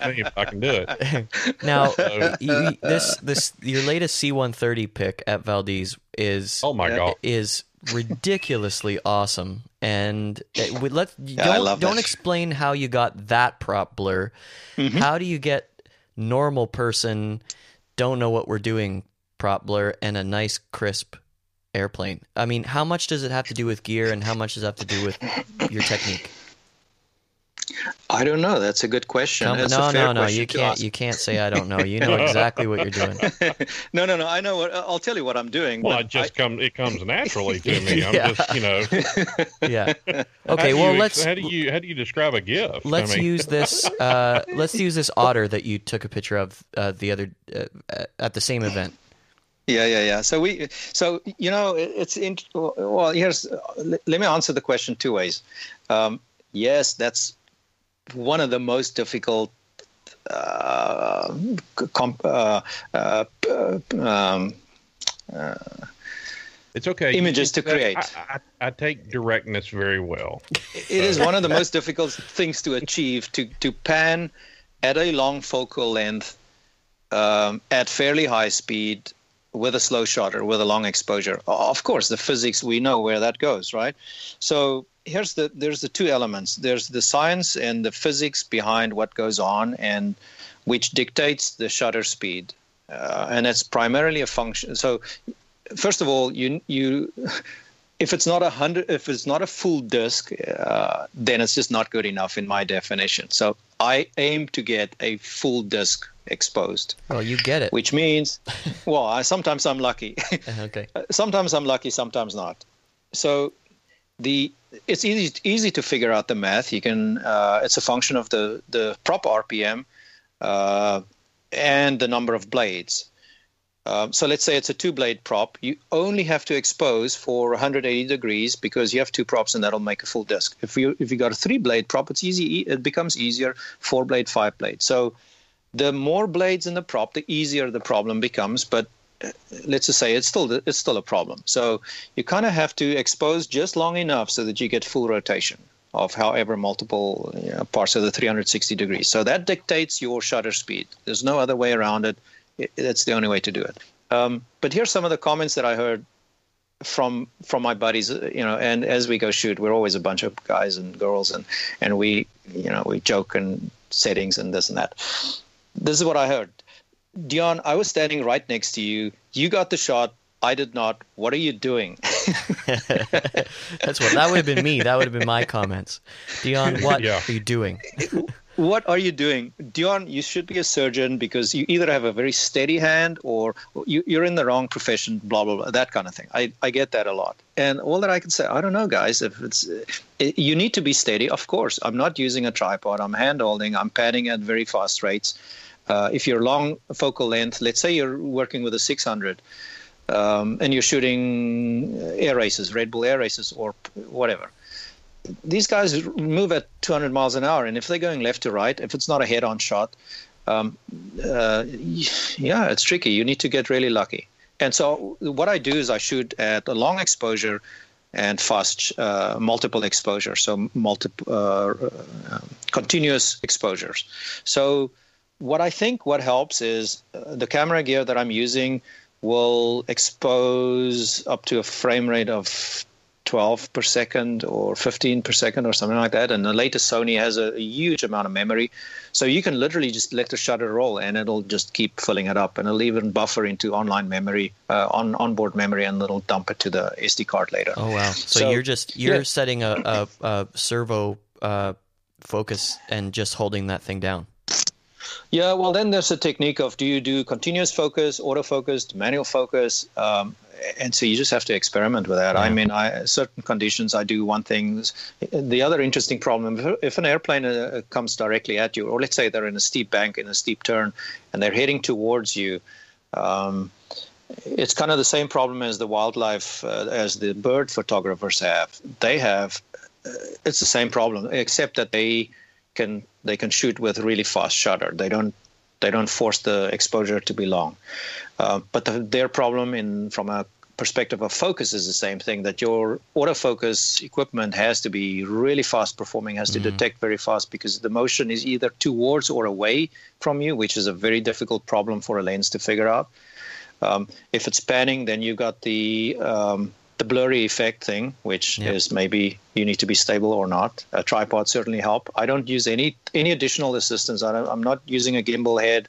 I if I can do it. Now, you, this this your latest C130 pick at Valdez is Oh my God. is ridiculously awesome. And it, let Yeah, don't love don't that. explain how you got that prop blur. Mm-hmm. How do you get normal person don't know what we're doing prop blur and a nice crisp airplane? I mean, how much does it have to do with gear and how much does it have to do with your technique? I don't know. That's a good question. Come- That's no, a fair no, no. You can't. You can't say I don't know. You know exactly what you're doing. no, no, no. I know. What, I'll tell you what I'm doing. Well, it just I- comes it comes naturally to me. I'm Yeah. just you know. Yeah. Okay. Well, you, let's How do you how do you describe a gift? Let's mean, use this. Uh, let's use this otter that you took a picture of uh, the other uh, at the same event. Yeah, yeah, yeah. So we, so you know, it- it's in. Well, here's. Let let me answer the question two ways. Um, yes, that's one of the most difficult. Uh, comp, uh, uh, um, It's okay. Images to create. I, I, I take directness very well. it is one of the most difficult things to achieve to to pan at a long focal length um, at fairly high speed with a slow shutter with a long exposure. Of course the physics we know where that goes right? So here's the there's the two elements. There's the science and the physics behind what goes on and which dictates the shutter speed. Uh, and it's primarily a function so first of all you you if it's not a hundred if it's not a full disk uh, then it's just not good enough in my definition. So i aim to get a full disk exposed Well, you get it. which means well I, sometimes i'm lucky Okay. sometimes i'm lucky sometimes not so the it's easy easy to figure out the math you can uh, it's a function of the the prop rpm uh, and the number of blades um, so let's say it's a two blade prop. You only have to expose for 180 degrees because you have two props and that'll make a full disc. If you if you got a three blade prop, it's easy. It becomes easier. Four blade, five blade. So the more blades in the prop, the easier the problem becomes. But uh, let's just say it's still it's still a problem. So you kind of have to expose just long enough so that you get full rotation of however multiple you know, parts of the 360 degrees. So that dictates your shutter speed. There's no other way around it. that's the only way to do it. Um, but here's some of the comments that I heard from from my buddies. uh, You know, and as we go shoot, we're always a bunch of guys and girls, and and we you know we joke and settings and this and that. This is what I heard. Dion, I was standing right next to you. You got the shot. I did not. What are you doing? That's what that would have been me. That would have been my comments. Dion, what Yeah. are you doing? what are you doing dion you should be a surgeon because you either have a very steady hand or you, you're in the wrong profession blah blah blah that kind of thing I, I get that a lot and all that i can say i don't know guys if it's uh, it, you need to be steady of course i'm not using a tripod i'm hand holding i'm padding at very fast rates uh, if you're long focal length let's say you're working with a 600 um, and you're shooting air races red bull air races or whatever these guys move at 200 miles an hour, and if they're going left to right, if it's not a head-on shot, um, uh, yeah, it's tricky. You need to get really lucky. And so what I do is I shoot at a long exposure and fast uh, multiple exposure, so multiple uh, uh, continuous exposures. So what I think what helps is uh, the camera gear that I'm using will expose up to a frame rate of 12 per second or 15 per second or something like that. And the latest Sony has a, a huge amount of memory. So you can literally just let the shutter roll and it'll just keep filling it up and it'll even buffer into online memory, uh, on onboard memory, and it'll dump it to the SD card later. Oh wow! So, So, you're just you're yeah. setting a, a, a servo uh, focus and just holding that thing down. Yeah, well, then there's a technique of do you do continuous focus, autofocus, manual focus, um, and so you just have to experiment with that. I mean, I certain conditions I do one thing. The other interesting problem if, if an airplane uh, comes directly at you, or let's say they're in a steep bank in a steep turn, and they're heading towards you. Um, it's kind of the same problem as the wildlife, uh, as the bird photographers have. They have, uh, it's the same problem, except that they can they can shoot with really fast shutter. They don't they don't force the exposure to be long. Uh, but the, their problem in from a perspective of focus is the same thing that your autofocus equipment has to be really fast performing has to Mm-hmm. detect very fast because the motion is either towards or away from you which is a very difficult problem for a lens to figure out um, if it's panning then you've got the um, the blurry effect thing which Yep. is maybe you need to be stable or not a tripod certainly help i don't use any any additional assistance I don't, i'm not using a gimbal head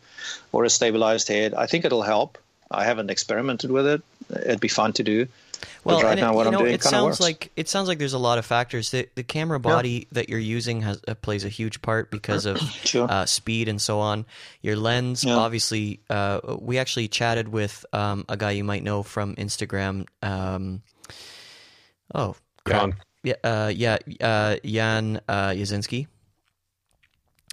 or a stabilized head i think it'll help i haven't experimented with it it'd be fun to do Well, right it, now what you i'm know, doing it kind of sounds like it sounds like there's a lot of factors. The the camera body that you're using has uh, plays a huge part because of Sure. uh, speed and so on. Your lens, Yeah. obviously, uh, we actually chatted with um, a guy you might know from Instagram. Um, oh, crap. Jan. yeah, uh, yeah, uh, Jan uh, Yazinski.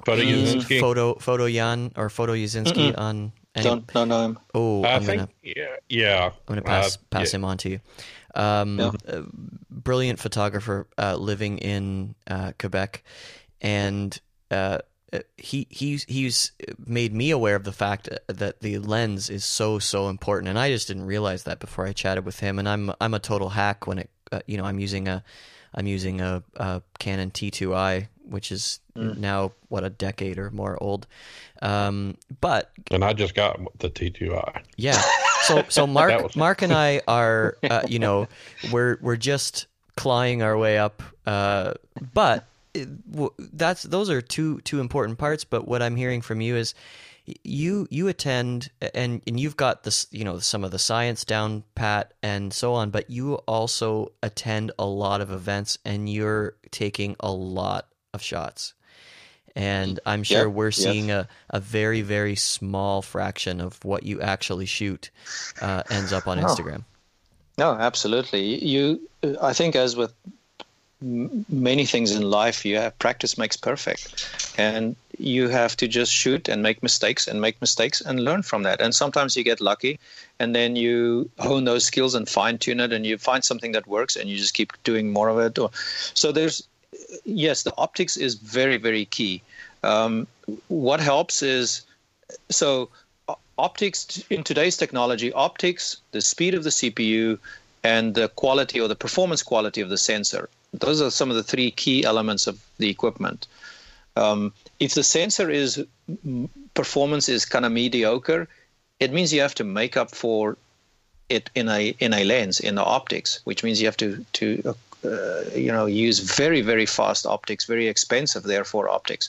Photo He's Yazinski. Photo photo Jan or photo Yazinski on. any- don't don't know him Oh, I I'm think, gonna yeah, yeah. I'm going to pass Uh, pass yeah. him on to you. Um, Yeah. uh, brilliant photographer uh, living in uh, Quebec, and uh, uh, he he's he's made me aware of the fact that the lens is so so important, and I just didn't realize that before I chatted with him. And I'm I'm a total hack when it uh, you know I'm using a I'm using a, a Canon T2i, which is Mm. now what a decade or more old. Um, but And I just got the T2i. yeah. So so Mark was- Mark and I are uh, you know we're we're just clawing our way up. Uh, but it, w- that's those are two two important parts. But what I'm hearing from you is you you attend and and you've got this you know some of the science down pat and so on. But you also attend a lot of events and you're taking a lot of shots. And I'm sure Yep, we're yes. seeing a, a very, very small fraction of what you actually shoot uh, ends up on Oh. Instagram. No, absolutely. You, I think, as with many things in life, you have practice makes perfect, and you have to just shoot and make mistakes and make mistakes and learn from that. And sometimes you get lucky, and then you hone those skills and fine tune it, and you find something that works, and you just keep doing more of it. Or, so there's, yes, the optics is very, very key. Um, what helps is so optics in today's technology optics the speed of the cpu and the quality or the performance quality of the sensor those are some of the three key elements of the equipment um, if the sensor is performance is kind of mediocre it means you have to make up for it in a in a lens in the optics which means you have to to uh, you know use very very fast optics very expensive therefore optics.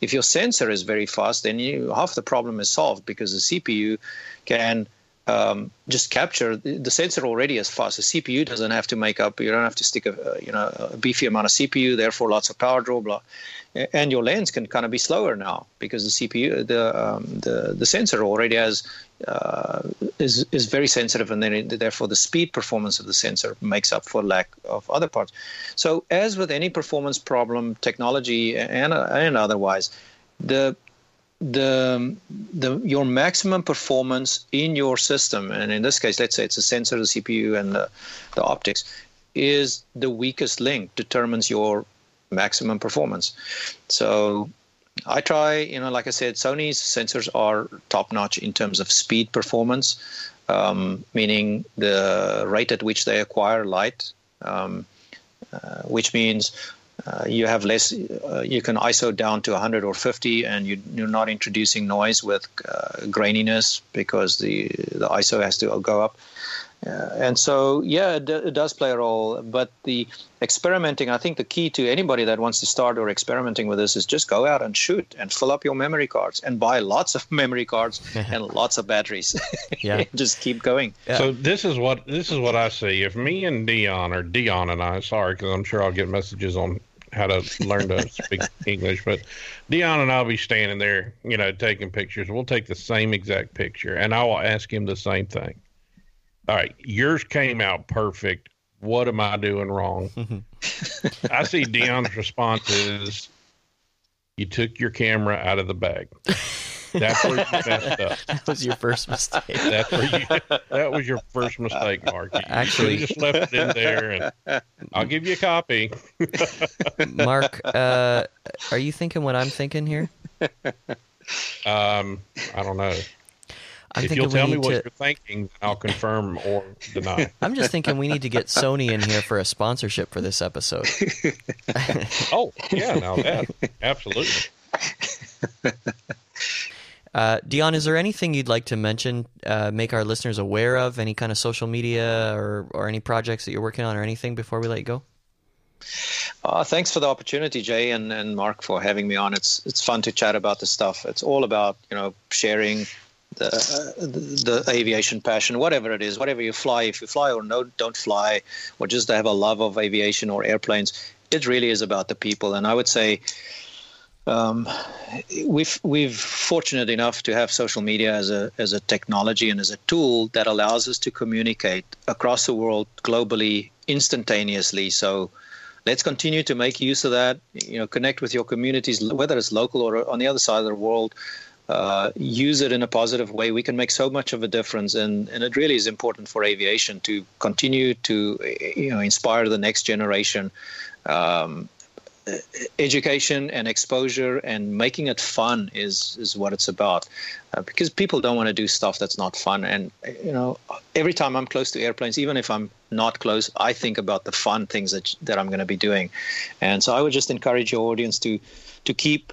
If your sensor is very fast then you half the problem is solved because the cpu can um, just capture the sensor already as fast. The CPU doesn't have to make up. You don't have to stick a you know a beefy amount of CPU. Therefore, lots of power draw. Blah, and your lens can kind of be slower now because the CPU, the um, the the sensor already has uh, is is very sensitive, and then it, therefore the speed performance of the sensor makes up for lack of other parts. So, as with any performance problem, technology and and otherwise, the the the your maximum performance in your system, and in this case, let's say it's a sensor, the CPU, and the, the optics, is the weakest link determines your maximum performance. So I try, you know, like I said, Sony's sensors are top notch in terms of speed performance, um, meaning the rate at which they acquire light, um, uh, which means uh, you have less, uh, you can ISO down to 100 or 50, and you, you're not introducing noise with uh, graininess because the, the ISO has to go up. Uh, and so, yeah, it, it does play a role. But the experimenting, I think the key to anybody that wants to start or experimenting with this is just go out and shoot and fill up your memory cards and buy lots of memory cards and lots of batteries. Yeah. just keep going. Yeah. So this is what this is what I see. If me and Dion or Dion and I, sorry, because I'm sure I'll get messages on how to learn to speak English, but Dion and I'll be standing there, you know, taking pictures. We'll take the same exact picture, and I will ask him the same thing. All right, yours came out perfect. What am I doing wrong? I see Dion's response is, "You took your camera out of the bag." That's where you messed up. That was your first mistake. That's where you. That was your first mistake, Mark. You Actually- just left it in there, and I'll give you a copy. Mark, uh, are you thinking what I'm thinking here? Um, I don't know. I'm if you'll tell me what to. you're thinking, I'll confirm or deny. I'm just thinking we need to get Sony in here for a sponsorship for this episode. oh, yeah, now that absolutely. Uh, Dion, is there anything you'd like to mention, uh, make our listeners aware of? Any kind of social media or, or any projects that you're working on or anything before we let you go? Uh, thanks for the opportunity, Jay and, and Mark, for having me on. It's it's fun to chat about this stuff. It's all about you know sharing the, uh, the the aviation passion, whatever it is, whatever you fly. If you fly or no, don't fly, or just have a love of aviation or airplanes, it really is about the people. And I would say. Um, we've we've fortunate enough to have social media as a as a technology and as a tool that allows us to communicate across the world globally instantaneously. So let's continue to make use of that. You know, connect with your communities, whether it's local or on the other side of the world. Uh, use it in a positive way. We can make so much of a difference, and, and it really is important for aviation to continue to you know inspire the next generation. Um, education and exposure and making it fun is is what it's about. Uh, because people don't want to do stuff that's not fun. And you know every time i'm close to airplanes even if i'm not close i think about the fun things that that i'm going to be doing. And so i would just encourage your audience to to keep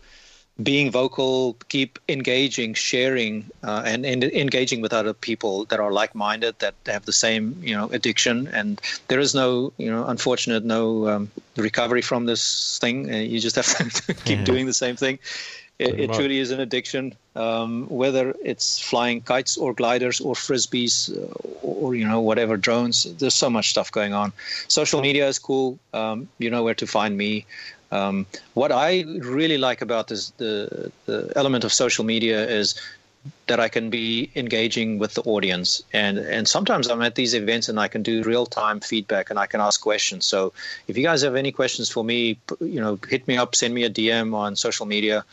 being vocal, keep engaging, sharing, uh, and, and engaging with other people that are like-minded, that have the same, you know, addiction. And there is no, you know, unfortunate no um, recovery from this thing. Uh, you just have to keep Yeah. doing the same thing. It, it truly is an addiction. Um, whether it's flying kites or gliders or frisbees uh, or you know whatever drones, there's so much stuff going on. Social media is cool. Um, you know where to find me. Um, what I really like about this, the the element of social media is that I can be engaging with the audience, and and sometimes I'm at these events and I can do real time feedback and I can ask questions. So if you guys have any questions for me, you know, hit me up, send me a DM on social media.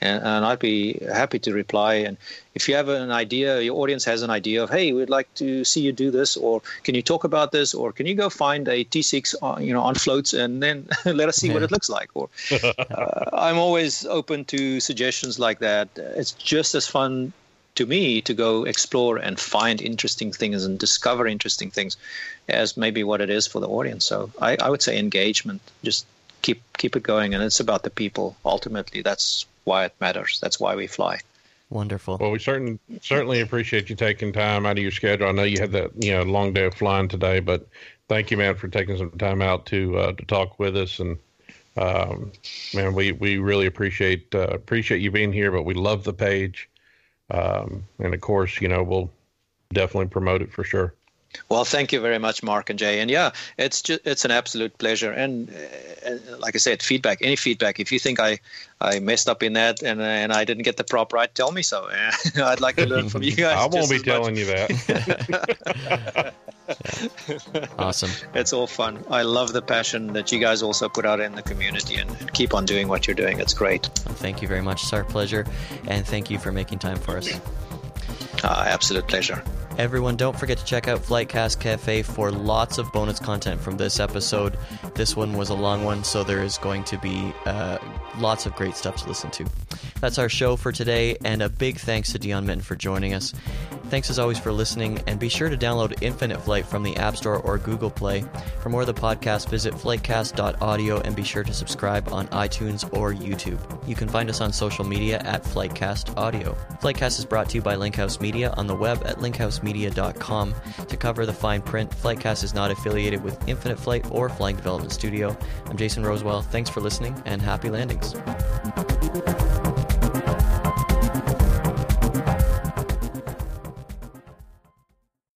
And, and I'd be happy to reply. And if you have an idea, your audience has an idea of, hey, we'd like to see you do this, or can you talk about this, or can you go find a T6, on, you know, on floats, and then let us see what it looks like. Or uh, I'm always open to suggestions like that. It's just as fun to me to go explore and find interesting things and discover interesting things as maybe what it is for the audience. So I, I would say engagement. Just keep keep it going, and it's about the people. Ultimately, that's why it matters. That's why we fly. Wonderful. Well, we certain, certainly appreciate you taking time out of your schedule. I know you had that you know long day of flying today, but thank you, man, for taking some time out to uh, to talk with us. And um, man, we, we really appreciate uh, appreciate you being here. But we love the page, um, and of course, you know we'll definitely promote it for sure. Well, thank you very much, Mark and Jay. And yeah, it's just it's an absolute pleasure. And uh, like I said, feedback, any feedback. If you think I, I messed up in that and and I didn't get the prop right, tell me so. I'd like to learn from you guys. I won't be as much. telling you that. Awesome. It's all fun. I love the passion that you guys also put out in the community and, and keep on doing what you're doing. It's great. Well, thank you very much. It's our pleasure. And thank you for making time for us. Uh, absolute pleasure. Everyone, don't forget to check out Flightcast Cafe for lots of bonus content from this episode. This one was a long one, so there is going to be uh, lots of great stuff to listen to. That's our show for today, and a big thanks to Dion Minton for joining us. Thanks as always for listening, and be sure to download Infinite Flight from the App Store or Google Play. For more of the podcast, visit flightcast.audio and be sure to subscribe on iTunes or YouTube. You can find us on social media at Flightcast Audio. Flightcast is brought to you by Linkhouse Media on the web at linkhousemedia.com. To cover the fine print, Flightcast is not affiliated with Infinite Flight or Flying Development Studio. I'm Jason Rosewell. Thanks for listening and happy landings.